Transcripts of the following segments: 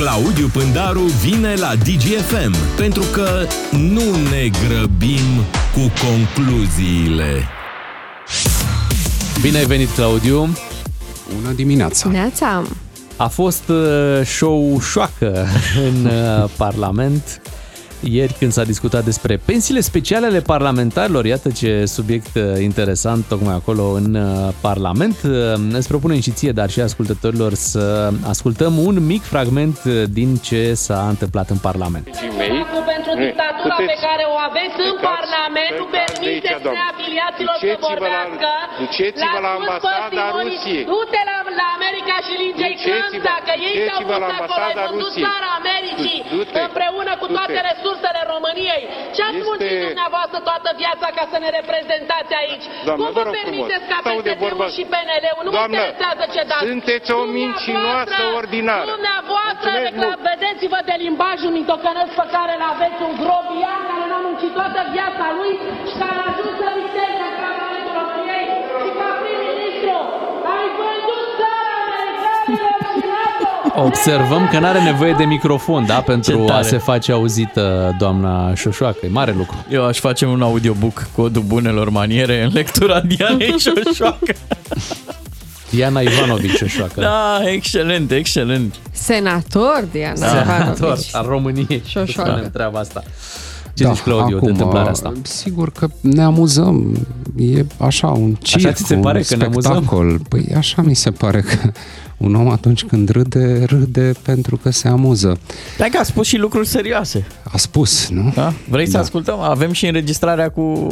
Claudiu Pândaru vine la DGFM pentru că nu ne grăbim cu concluziile. Bine ai venit, Claudiu! Bună dimineața! Neața! A fost uh, show șoacă în uh, Parlament ieri când s-a discutat despre pensiile speciale ale parlamentarilor. Iată ce subiect uh, interesant tocmai acolo în uh, Parlament. Uh, îți propunem și ție, dar și ascultătorilor să ascultăm un mic fragment din ce s-a întâmplat în Parlament. Pentru dictatura pe care o aveți în Parlament, nu permiteți neafiliaților să vorbească. Duceți-vă la ambasada Rusiei. Du-te la, la America și Lingei Clanța, că ei s-au dus acolo, ai văzut țara Americii, împreună cu toate resursele României. Ce ați muncit dumneavoastră toată viața ca să ne reprezentați aici? Doamnă, Cum vă vă rog permiteți frumos, ca stau de PSD-ul vorbă. și PNL-ul? Nu mă Doamnă, interesează ce dați. sunteți o mincinoasă Dumneavoastră- ordinară. Dumneavoastră, Mulțumesc reclam, mult. vedeți-vă de limbajul mitocănesc pe care îl aveți un grobian care n-a muncit toată viața lui și care a ajuns să dicteze în Parlamentul României și ca prim-ministru ai vândut țara americanilor și NATO! Observăm că nu are nevoie de microfon, da, pentru Ce a tare. se face auzită doamna Șoșoacă. E mare lucru. Eu aș face un audiobook codul bunelor maniere în lectura Dianei Șoșoacă. Diana Ivanovici Șoșoacă. Da, excelent, excelent. Senator Diana Senator Ivanovici. al României. Șoșoacă. Spunem treaba asta. Ce zici, Claudiu, de întâmplarea asta? Sigur că ne amuzăm. E așa un circ, ți se un pare că ne amuzăm? spectacol. Păi așa mi se pare că un om atunci când râde, râde pentru că se amuză. Dar că a spus și lucruri serioase. A spus, nu? Da? Vrei să Da. ascultăm? Avem și înregistrarea cu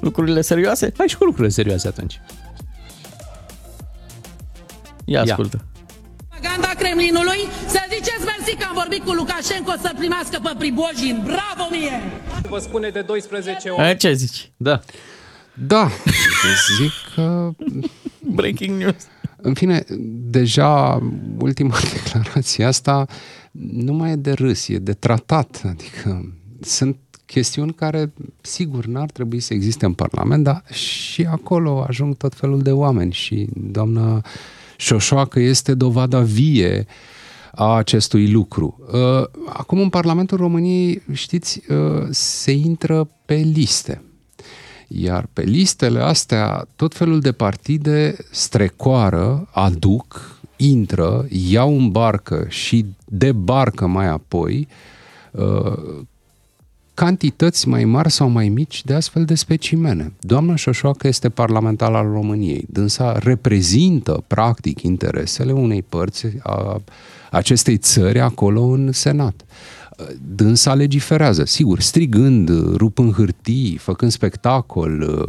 lucrurile serioase? Hai și cu lucrurile serioase atunci. Ia ascultă. Propaganda Kremlinului, să ziceți mersi că am vorbit cu Lukashenko să primească pe Prigojin. Bravo mie! Vă spune de 12 ori. E, ce zici? Da. Da, zic că Breaking news. În fine, deja ultima declarație asta nu mai e de râs, e de tratat. Adică sunt chestiuni care, sigur, n-ar trebui să existe în Parlament, dar și acolo ajung tot felul de oameni și doamna Șoșoacă este dovada vie a acestui lucru. Uh, Acum, în Parlamentul României, știți, uh, se intră pe liste. Iar pe listele astea, tot felul de partide strecoară, aduc, intră, iau în barcă și debarcă mai apoi uh, cantități mai mari sau mai mici de astfel de specimene. Doamna Șoșoacă este parlamentar al României. Dânsa reprezintă, practic, interesele unei părți a acestei țări acolo în Senat. Dânsa legiferează, sigur, strigând, rupând hârtii, făcând spectacol,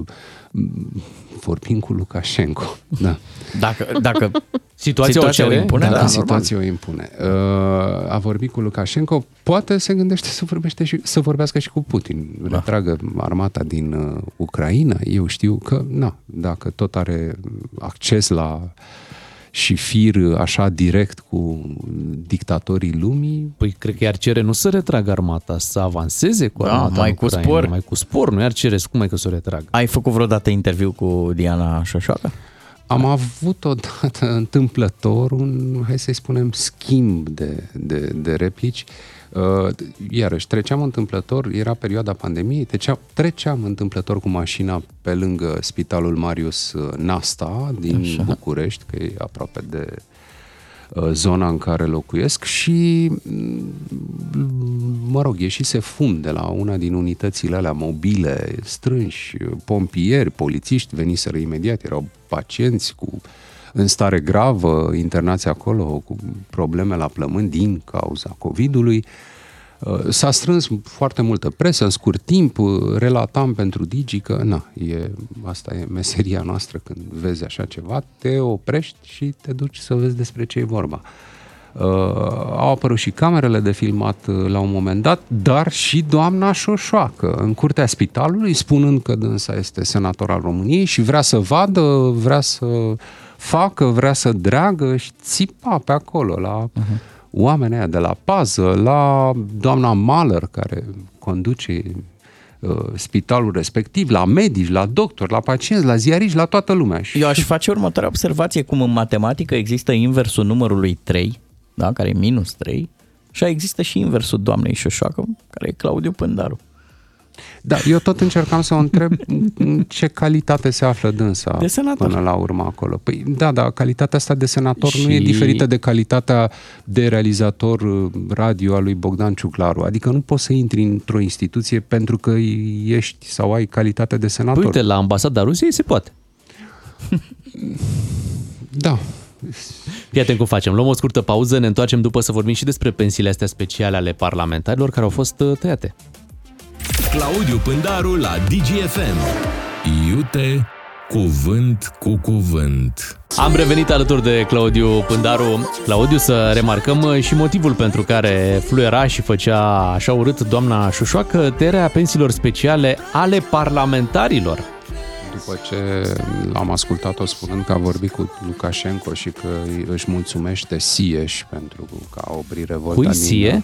vorbind cu Lukashenko. Da. Dacă, dacă Situația, situația o o cere? impune, Dacă da, normal. situația o impune. Uh, A vorbit cu Lukashenko, poate se gândește să, vorbește și, să vorbească și cu Putin. Retragă armata din uh, Ucraina. Eu știu că, na, dacă tot are acces la și fir așa direct cu dictatorii lumii, Păi cred că i-ar cere nu să retragă armata, să avanseze cu Da, armata mai în cu Ucraina, spor. Mai cu spor, nu i-ar cere cum mai că să o retragă. Ai făcut vreodată interviu cu Diana Șoșoacă? Am avut odată întâmplător un, hai să-i spunem, schimb de, de, de replici. Uh, iarăși, treceam întâmplător, era perioada pandemiei, treceam, treceam întâmplător cu mașina pe lângă Spitalul Marius uh, Nasta din Așa. București, că e aproape de uh, zona în care locuiesc și, mm, mă rog, ieșise fum de la una din unitățile alea mobile, strânși, pompieri, polițiști, veniseră imediat, erau pacienți cu în stare gravă, internați acolo cu probleme la plămâni din cauza COVID-ului. Uh, S-a strâns foarte multă presă în scurt timp, uh, relatam pentru Digi că, na, e, asta e meseria noastră când vezi așa ceva, te oprești și te duci să vezi despre ce e vorba. Uh, au apărut și camerele de filmat uh, la un moment dat, dar și doamna Șoșoacă în curtea spitalului, spunând că dânsa este senator al României și vrea să vadă, vrea să facă, vrea să dreagă și țipa pe acolo la uh-huh. Oamenii aia de la pază, la doamna Mahler care conduce uh, spitalul respectiv, la medici, la doctori, la pacienți, la ziariști, la toată lumea. Și Eu aș face următoarea observație, cum în matematică există inversul numărului 3, da, care e minus 3, Și există și inversul doamnei Șoșoacă, care e Claudiu Pândaru. Da, eu tot încercam să o întreb în ce calitate se află dânsa De senator. până la urmă acolo. Păi da, da, calitatea asta de senator și... nu e Și- diferită de calitatea de realizator uh, radio al lui Bogdan Ciuclaru. Adică nu poți să intri într-o instituție pentru că ești sau ai calitatea de senator. Păi uite, la ambasada Rusiei se poate. Da, Fii atent cum facem. Luăm o scurtă pauză, ne întoarcem după să vorbim și despre pensiile astea speciale ale parlamentarilor care au fost uh, tăiate. Claudiu Pândaru la DGFM. Iute cuvânt cu cuvânt. Am revenit alături de Claudiu Pândaru. Claudiu, să remarcăm uh, și motivul pentru care fluiera și făcea așa urât doamna Șușoacă tăierea pensiilor speciale ale parlamentarilor. după ce l-am ascultat-o spunând că a vorbit cu Lukashenko și că își mulțumește Sieș pentru că a oprit revolta Cui din... sieș?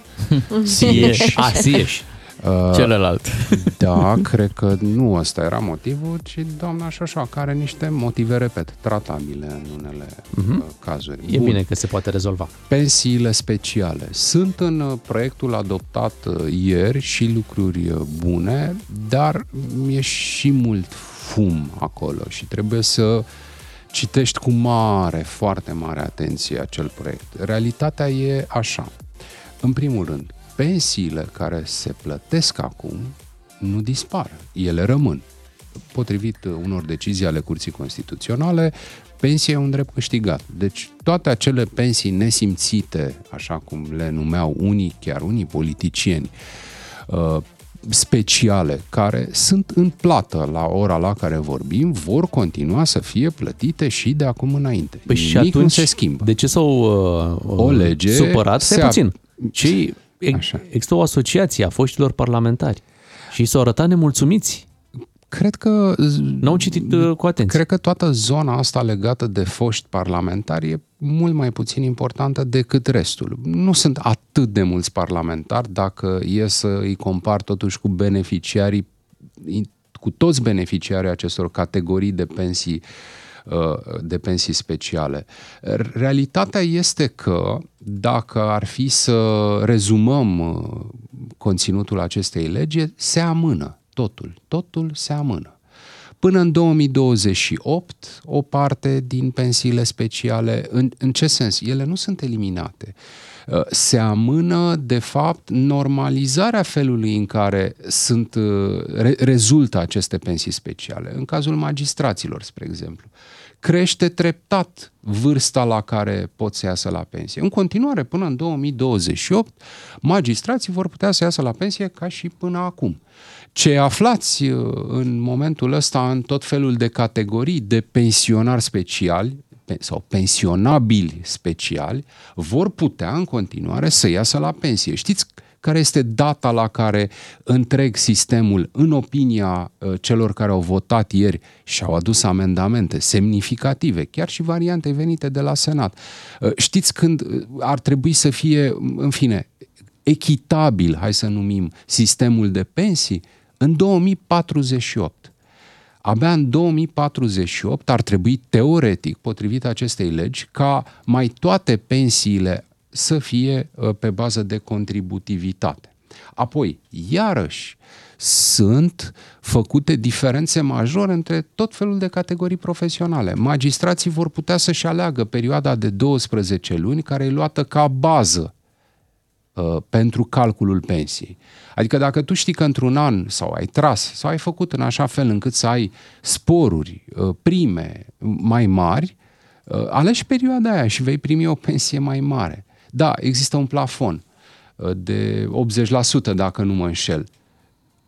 Sieș. A, Sieș. Uh, Celălalt. Da, cred că nu ăsta era motivul, ci doamna Șoșoa, care are niște motive, repet, tratabile în unele uh-huh. cazuri. E bine că se poate rezolva. Pensiile speciale. Sunt în uh, proiectul adoptat uh, ieri și lucruri uh, bune, dar e și mult fum acolo și trebuie să citești cu mare, foarte mare atenție acel proiect. Realitatea e așa. În primul rând, pensiile care se plătesc acum nu dispar, ele rămân. Potrivit uh, unor decizii ale Curții Constituționale, pensia e un drept câștigat. Deci toate acele pensii nesimțite, așa cum le numeau unii, chiar unii politicieni, uh, speciale care sunt în plată la ora la care vorbim, vor continua să fie plătite și de acum înainte. Păi și Nimic atunci, nu se schimbă. de ce s-au uh, O lege supărat? se Stai ap- puțin. Și Așa. există o asociație a foștilor parlamentari și s-au arătat nemulțumiți. Cred că N-au citit uh, cu atenție. Cred că toată zona asta legată de foști parlamentari e mult mai puțin importantă decât restul. Nu sunt atât de mulți parlamentari dacă e să îi compar totuși cu beneficiarii, cu toți beneficiarii acestor categorii de pensii uh, de pensii speciale. Realitatea este că dacă ar fi să rezumăm uh, conținutul acestei legi, se amână totul. Totul se amână. Până în 2028, o parte din pensiile speciale, în, în ce sens? Ele nu sunt eliminate. Uh, Se amână, de fapt, normalizarea felului în care sunt, uh, re, rezultă aceste pensii speciale. În cazul magistraților, spre exemplu. Crește treptat vârsta la care pot să iasă la pensie. În continuare, până în 2028, magistrații vor putea să iasă la pensie ca și până acum ce aflați uh, în momentul ăsta în tot felul de categorii de pensionari speciali pe- sau pensionabili speciali vor putea în continuare să iasă la pensie. Știți care este data la care întreg sistemul, în opinia uh, celor care au votat ieri și au adus amendamente semnificative, chiar și variante venite de la Senat. Uh, Știți când uh, ar trebui să fie, în fine, echitabil, hai să numim, sistemul de pensii? În 2048. Abia în 2048 ar trebui, teoretic, potrivit acestei legi, ca mai toate pensiile să fie uh, pe bază de contributivitate. Apoi, iarăși, sunt făcute diferențe majore între tot felul de categorii profesionale. Magistrații vor putea să-și aleagă perioada de 12 luni care e luată ca bază uh, pentru calculul pensiei. Adică dacă tu știi că într-un an sau ai tras sau ai făcut în așa fel încât să ai sporuri, uh, prime mai mari, uh, alegi perioada aia și vei primi o pensie mai mare. Da, există un plafon uh, de 80% dacă nu mă înșel.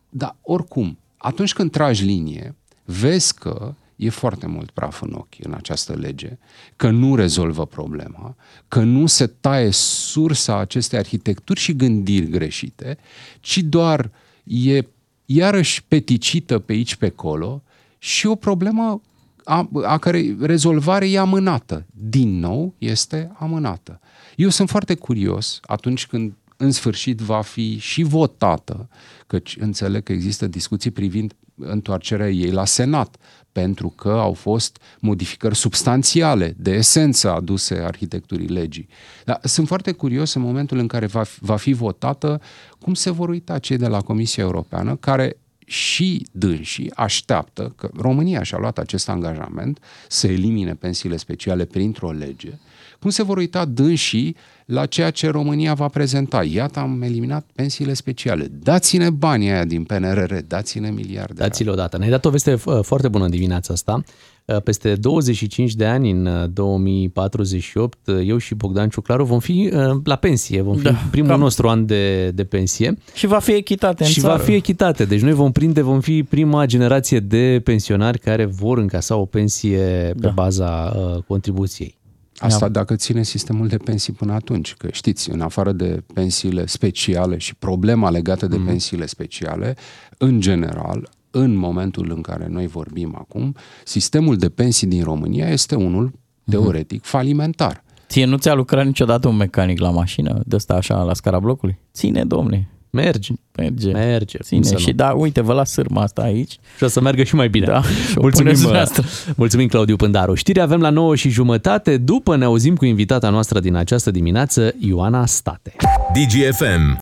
Dar oricum, atunci când tragi linie, vezi că e foarte mult praf în ochi în această lege, că nu rezolvă problema, că nu se taie sursa acestei arhitecturi și gândiri greșite, ci doar e iarăși peticită pe aici, pe acolo și o problemă a, a cărei rezolvare e amânată. Din nou este amânată. Eu sunt foarte curios atunci când în sfârșit va fi și votată, căci înțeleg că există discuții privind întoarcerea ei la Senat, pentru că au fost modificări substanțiale, de esență aduse arhitecturii legii. Dar sunt foarte curios în momentul în care va fi, va fi votată cum se vor uita cei de la Comisia Europeană, care și dânsii așteaptă că România și-a luat acest angajament să elimine pensiile speciale printr-o lege, cum se vor uita dânsii la ceea ce România va prezenta. Iată, am eliminat pensiile speciale. Dați-ne banii aia din PNRR, dați-ne miliarde. Dați-le odată. Ne-ai dat o veste uh, foarte bună în dimineața asta. Uh, Peste 25 de ani, în uh, 2048, uh, eu și Bogdan Ciuclaru vom fi uh, la pensie. Vom fi Da, primul cam. nostru an de, de pensie. Și va fi echitate în și țară. va fi echitate. Deci noi vom prinde, vom fi prima generație de pensionari care vor încasa o pensie pe Da. baza uh, contribuției. Asta dacă ține sistemul de pensii până atunci, că știți, în afară de pensiile speciale și problema legată de pensiile speciale, în general, în momentul în care noi vorbim acum, sistemul de pensii din România este unul teoretic falimentar. Ție nu ți-a lucrat niciodată un mecanic la mașină, de ăsta așa, la scara blocului? Ține, domne, Merge. merge. Merge. cum Ține. să nu. Și da, uite, vă las sârma asta aici. Și o să meargă și mai bine. Da, și o mulțumim, puneți uh, dumneavoastră. mulțumim, Claudiu Pândaru. Știri avem la 9 și jumătate. După ne auzim cu invitata noastră din această dimineață, Ioana State. DGFM.